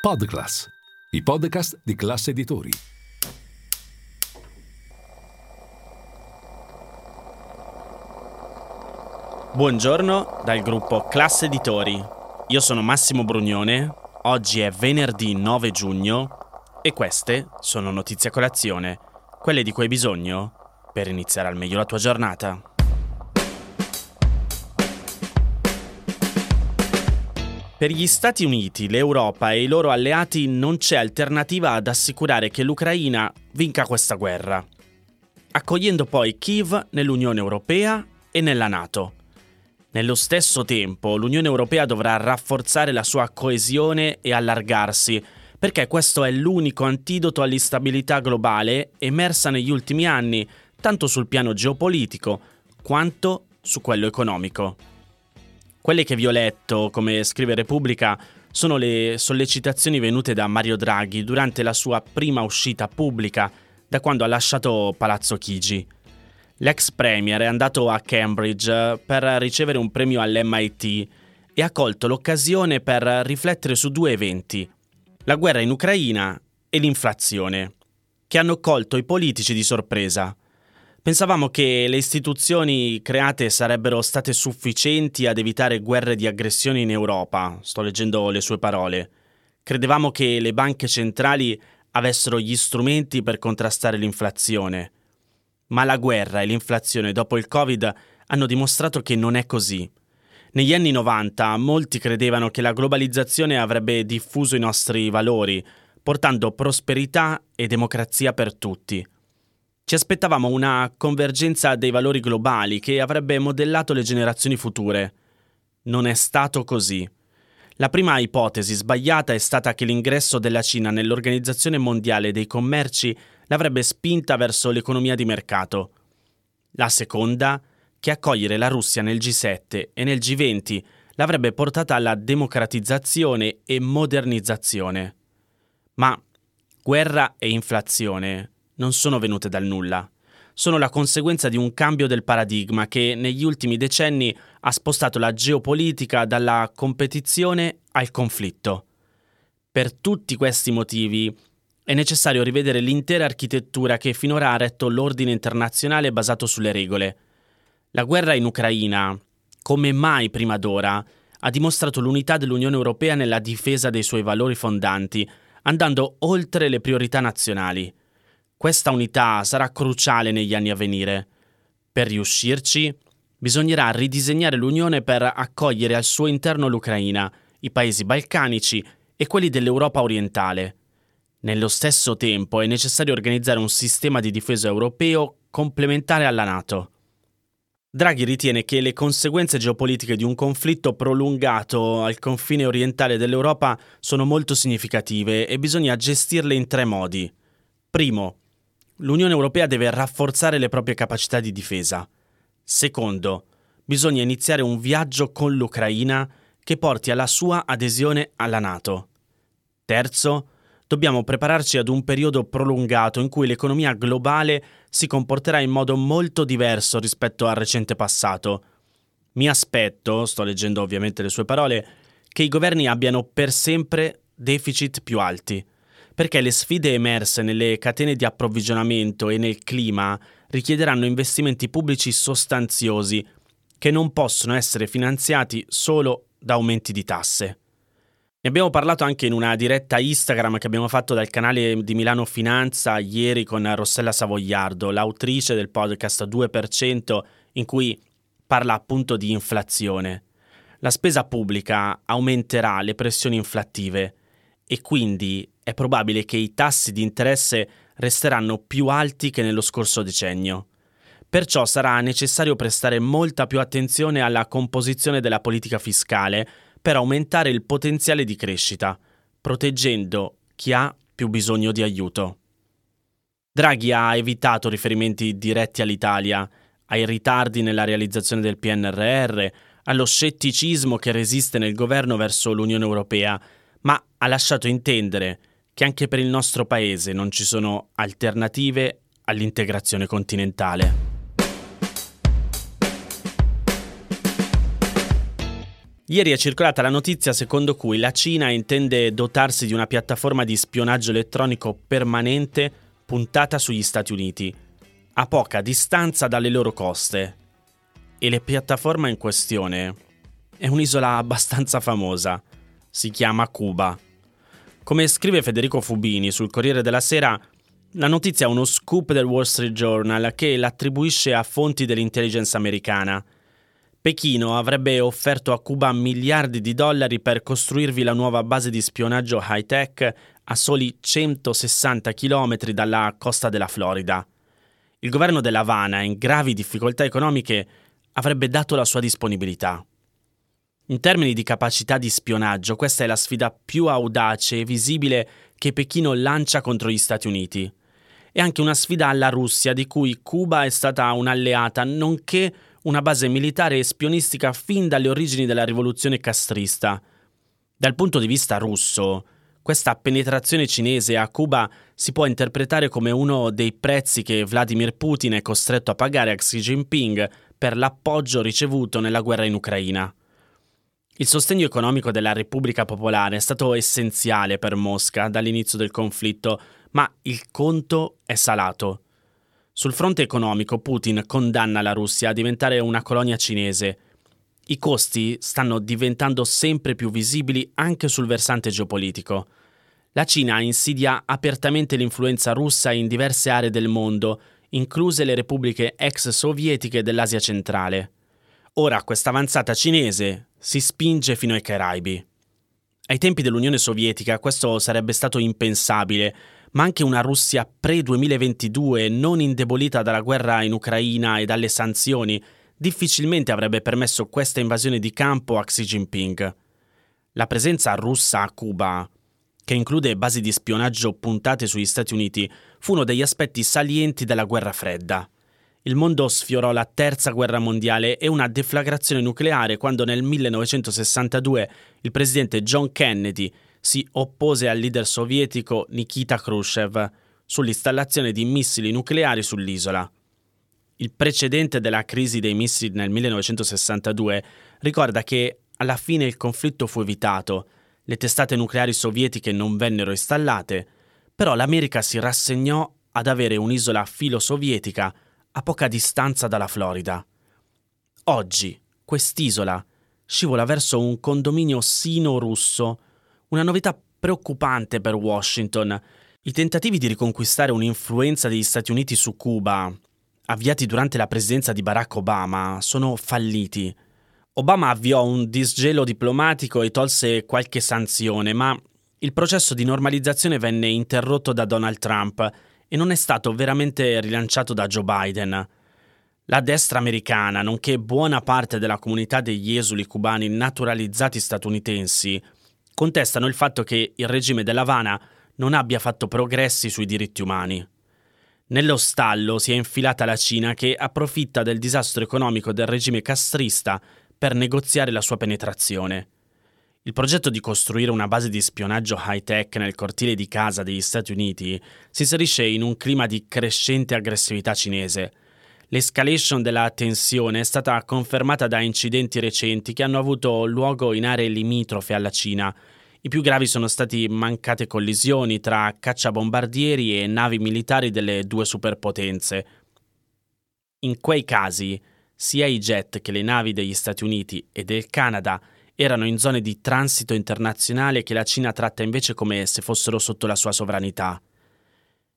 Podclass, i podcast di classe editori. Buongiorno dal gruppo Classe Editori. Io sono Massimo Brugnone, oggi è venerdì 9 giugno e queste sono notizie a colazione, quelle di cui hai bisogno per iniziare al meglio la tua giornata. Per gli Stati Uniti, l'Europa e i loro alleati non c'è alternativa ad assicurare che l'Ucraina vinca questa guerra, accogliendo poi Kiev nell'Unione Europea e nella Nato. Nello stesso tempo, l'Unione Europea dovrà rafforzare la sua coesione e allargarsi, perché questo è l'unico antidoto all'instabilità globale emersa negli ultimi anni, tanto sul piano geopolitico quanto su quello economico. Quelle che vi ho letto, come scrive Repubblica, sono le sollecitazioni venute da Mario Draghi durante la sua prima uscita pubblica da quando ha lasciato Palazzo Chigi. L'ex premier è andato a Cambridge per ricevere un premio all'MIT e ha colto l'occasione per riflettere su due eventi, la guerra in Ucraina e l'inflazione, che hanno colto i politici di sorpresa. Pensavamo che le istituzioni create sarebbero state sufficienti ad evitare guerre di aggressione in Europa, sto leggendo le sue parole. Credevamo che le banche centrali avessero gli strumenti per contrastare l'inflazione. Ma la guerra e l'inflazione dopo il Covid hanno dimostrato che non è così. Negli anni 90 molti credevano che la globalizzazione avrebbe diffuso i nostri valori, portando prosperità e democrazia per tutti. Ci aspettavamo una convergenza dei valori globali che avrebbe modellato le generazioni future. Non è stato così. La prima ipotesi sbagliata è stata che l'ingresso della Cina nell'Organizzazione Mondiale dei Commerci l'avrebbe spinta verso l'economia di mercato. La seconda, che accogliere la Russia nel G7 e nel G20 l'avrebbe portata alla democratizzazione e modernizzazione. Ma guerra e inflazione non sono venute dal nulla. Sono la conseguenza di un cambio del paradigma che negli ultimi decenni ha spostato la geopolitica dalla competizione al conflitto. Per tutti questi motivi è necessario rivedere l'intera architettura che finora ha retto l'ordine internazionale basato sulle regole. La guerra in Ucraina, come mai prima d'ora, ha dimostrato l'unità dell'Unione Europea nella difesa dei suoi valori fondanti, andando oltre le priorità nazionali. Questa unità sarà cruciale negli anni a venire. Per riuscirci, bisognerà ridisegnare l'Unione per accogliere al suo interno l'Ucraina, i paesi balcanici e quelli dell'Europa orientale. Nello stesso tempo è necessario organizzare un sistema di difesa europeo complementare alla Nato. Draghi ritiene che le conseguenze geopolitiche di un conflitto prolungato al confine orientale dell'Europa sono molto significative e bisogna gestirle in tre modi. Primo, l'Unione Europea deve rafforzare le proprie capacità di difesa. Secondo, bisogna iniziare un viaggio con l'Ucraina che porti alla sua adesione alla Nato. Terzo, dobbiamo prepararci ad un periodo prolungato in cui l'economia globale si comporterà in modo molto diverso rispetto al recente passato. Mi aspetto, sto leggendo ovviamente le sue parole, che i governi abbiano per sempre deficit più alti perché le sfide emerse nelle catene di approvvigionamento e nel clima richiederanno investimenti pubblici sostanziosi che non possono essere finanziati solo da aumenti di tasse. Ne abbiamo parlato anche in una diretta Instagram che abbiamo fatto dal canale di Milano Finanza ieri con Rossella Savoiardo, l'autrice del podcast 2%, in cui parla appunto di inflazione. La spesa pubblica aumenterà le pressioni inflattive e quindi è probabile che i tassi di interesse resteranno più alti che nello scorso decennio. Perciò sarà necessario prestare molta più attenzione alla composizione della politica fiscale per aumentare il potenziale di crescita, proteggendo chi ha più bisogno di aiuto. Draghi ha evitato riferimenti diretti all'Italia, ai ritardi nella realizzazione del PNRR, allo scetticismo che resiste nel governo verso l'Unione Europea ma ha lasciato intendere che anche per il nostro paese non ci sono alternative all'integrazione continentale. Ieri è circolata la notizia secondo cui la Cina intende dotarsi di una piattaforma di spionaggio elettronico permanente puntata sugli Stati Uniti, a poca distanza dalle loro coste. E la piattaforma in questione è un'isola abbastanza famosa, si chiama Cuba. Come scrive Federico Fubini sul Corriere della Sera, la notizia è uno scoop del Wall Street Journal che l'attribuisce a fonti dell'intelligence americana. Pechino avrebbe offerto a Cuba miliardi di dollari per costruirvi la nuova base di spionaggio high-tech a soli 160 km dalla costa della Florida. Il governo della Havana, in gravi difficoltà economiche, avrebbe dato la sua disponibilità. In termini di capacità di spionaggio, questa è la sfida più audace e visibile che Pechino lancia contro gli Stati Uniti e anche una sfida alla Russia, di cui Cuba è stata un'alleata, nonché una base militare e spionistica fin dalle origini della rivoluzione castrista. Dal punto di vista russo, questa penetrazione cinese a Cuba si può interpretare come uno dei prezzi che Vladimir Putin è costretto a pagare a Xi Jinping per l'appoggio ricevuto nella guerra in Ucraina. Il sostegno economico della Repubblica Popolare è stato essenziale per Mosca dall'inizio del conflitto, ma il conto è salato. Sul fronte economico Putin condanna la Russia a diventare una colonia cinese. I costi stanno diventando sempre più visibili anche sul versante geopolitico. La Cina insidia apertamente l'influenza russa in diverse aree del mondo, incluse le repubbliche ex sovietiche dell'Asia centrale. Ora questa avanzata cinese si spinge fino ai Caraibi. Ai tempi dell'Unione Sovietica questo sarebbe stato impensabile, ma anche una Russia pre-2022 non indebolita dalla guerra in Ucraina e dalle sanzioni difficilmente avrebbe permesso questa invasione di campo a Xi Jinping. La presenza russa a Cuba, che include basi di spionaggio puntate sugli Stati Uniti, fu uno degli aspetti salienti della guerra fredda. Il mondo sfiorò la terza guerra mondiale e una deflagrazione nucleare quando nel 1962 il presidente John Kennedy si oppose al leader sovietico Nikita Khrushchev sull'installazione di missili nucleari sull'isola. Il precedente della crisi dei missili nel 1962 ricorda che alla fine il conflitto fu evitato, le testate nucleari sovietiche non vennero installate, però l'America si rassegnò ad avere un'isola filo-sovietica a poca distanza dalla Florida. Oggi quest'isola scivola verso un condominio sino-russo una novità preoccupante per Washington. I tentativi di riconquistare un'influenza degli Stati Uniti su Cuba, avviati durante la presidenza di Barack Obama, sono falliti. Obama avviò un disgelo diplomatico e tolse qualche sanzione, ma il processo di normalizzazione venne interrotto da Donald Trump e non è stato veramente rilanciato da Joe Biden. La destra americana, nonché buona parte della comunità degli esuli cubani naturalizzati statunitensi, contestano il fatto che il regime dell'Havana non abbia fatto progressi sui diritti umani. Nello stallo si è infilata la Cina che approfitta del disastro economico del regime castrista per negoziare la sua penetrazione. Il progetto di costruire una base di spionaggio high-tech nel cortile di casa degli Stati Uniti si inserisce in un clima di crescente aggressività cinese. L'escalation della tensione è stata confermata da incidenti recenti che hanno avuto luogo in aree limitrofe alla Cina. I più gravi sono stati mancate collisioni tra cacciabombardieri e navi militari delle due superpotenze. In quei casi, sia i jet che le navi degli Stati Uniti e del Canada erano in zone di transito internazionale che la Cina tratta invece come se fossero sotto la sua sovranità.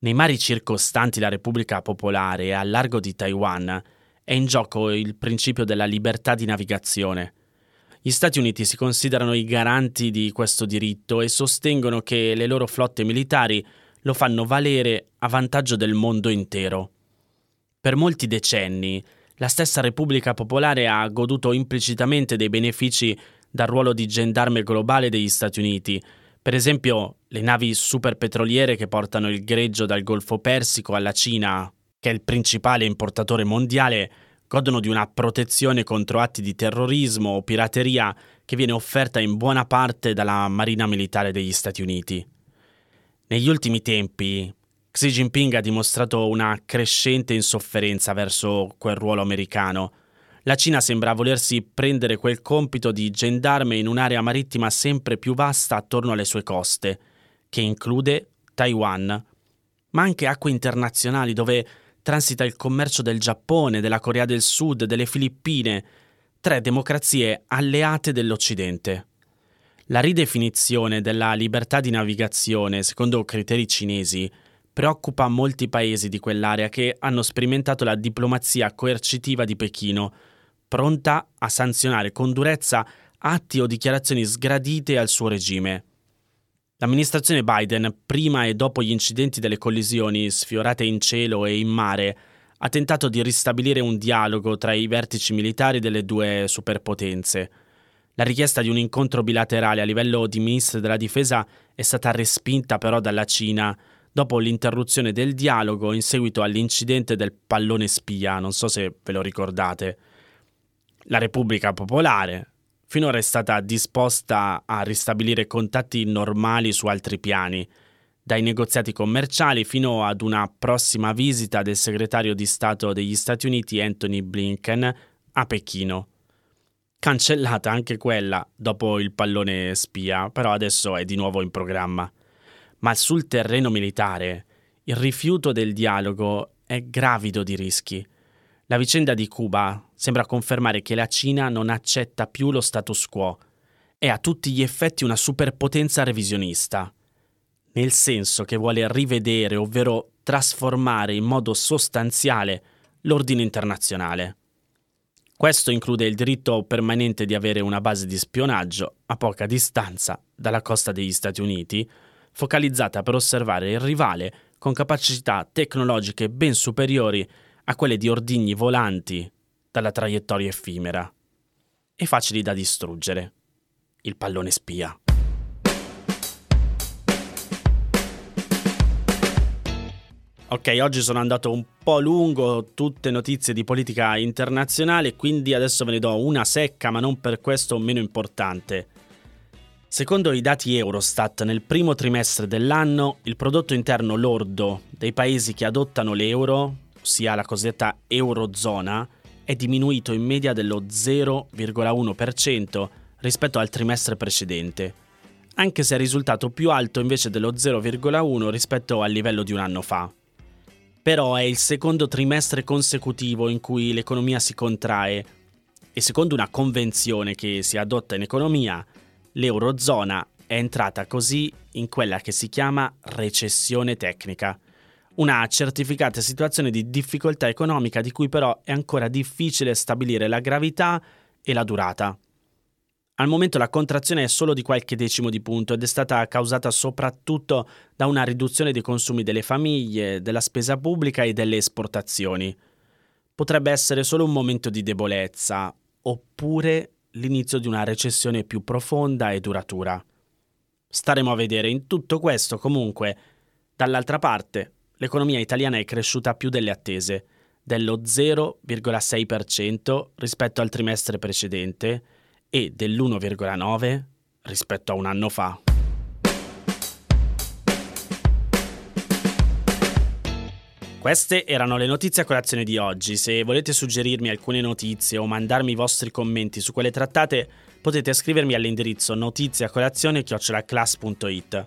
Nei mari circostanti la Repubblica Popolare e al largo di Taiwan è in gioco il principio della libertà di navigazione. Gli Stati Uniti si considerano i garanti di questo diritto e sostengono che le loro flotte militari lo fanno valere a vantaggio del mondo intero. Per molti decenni, la stessa Repubblica Popolare ha goduto implicitamente dei benefici dal ruolo di gendarme globale degli Stati Uniti, per esempio, le navi superpetroliere che portano il greggio dal Golfo Persico alla Cina, che è il principale importatore mondiale, godono di una protezione contro atti di terrorismo o pirateria che viene offerta in buona parte dalla Marina Militare degli Stati Uniti. Negli ultimi tempi, Xi Jinping ha dimostrato una crescente insofferenza verso quel ruolo americano. La Cina sembra volersi prendere quel compito di gendarme in un'area marittima sempre più vasta attorno alle sue coste, che include Taiwan, ma anche acque internazionali dove transita il commercio del Giappone, della Corea del Sud, delle Filippine, tre democrazie alleate dell'Occidente. La ridefinizione della libertà di navigazione secondo criteri cinesi preoccupa molti paesi di quell'area che hanno sperimentato la diplomazia coercitiva di Pechino, pronta a sanzionare con durezza atti o dichiarazioni sgradite al suo regime. L'amministrazione Biden, prima e dopo gli incidenti delle collisioni sfiorate in cielo e in mare, ha tentato di ristabilire un dialogo tra i vertici militari delle due superpotenze. La richiesta di un incontro bilaterale a livello di ministri della difesa è stata respinta però dalla Cina dopo l'interruzione del dialogo in seguito all'incidente del pallone spia, non so se ve lo ricordate. La Repubblica Popolare finora è stata disposta a ristabilire contatti normali su altri piani, dai negoziati commerciali fino ad una prossima visita del segretario di Stato degli Stati Uniti Anthony Blinken a Pechino. Cancellata anche quella dopo il pallone spia, però adesso è di nuovo in programma. Ma sul terreno militare il rifiuto del dialogo è gravido di rischi. La vicenda di Cuba sembra confermare che la Cina non accetta più lo status quo. È a tutti gli effetti una superpotenza revisionista, nel senso che vuole rivedere, ovvero trasformare in modo sostanziale l'ordine internazionale. Questo include il diritto permanente di avere una base di spionaggio a poca distanza dalla costa degli Stati Uniti, focalizzata per osservare il rivale con capacità tecnologiche ben superiori a quelle di ordigni volanti dalla traiettoria effimera e facili da distruggere. Il pallone spia. Ok, oggi sono andato un po' lungo, tutte notizie di politica internazionale, quindi adesso ve ne do una secca, ma non per questo meno importante. Secondo i dati Eurostat, nel primo trimestre dell'anno il prodotto interno lordo dei paesi che adottano l'euro, ossia la cosiddetta eurozona, è diminuito in media dello 0,1% rispetto al trimestre precedente, anche se è risultato più alto invece dello 0,1 rispetto al livello di un anno fa. Però è il secondo trimestre consecutivo in cui l'economia si contrae e secondo una convenzione che si adotta in economia, l'Eurozona è entrata così in quella che si chiama recessione tecnica, una certificata situazione di difficoltà economica di cui però è ancora difficile stabilire la gravità e la durata. Al momento la contrazione è solo di qualche decimo di punto ed è stata causata soprattutto da una riduzione dei consumi delle famiglie, della spesa pubblica e delle esportazioni. Potrebbe essere solo un momento di debolezza, oppure l'inizio di una recessione più profonda e duratura. Staremo a vedere. In tutto questo, comunque, dall'altra parte, l'economia italiana è cresciuta più delle attese, dello 0,6% rispetto al trimestre precedente e dell'1,9% rispetto a un anno fa. Queste erano le notizie a colazione di oggi. Se volete suggerirmi alcune notizie o mandarmi i vostri commenti su quelle trattate, potete scrivermi all'indirizzo notiziacolazione.it.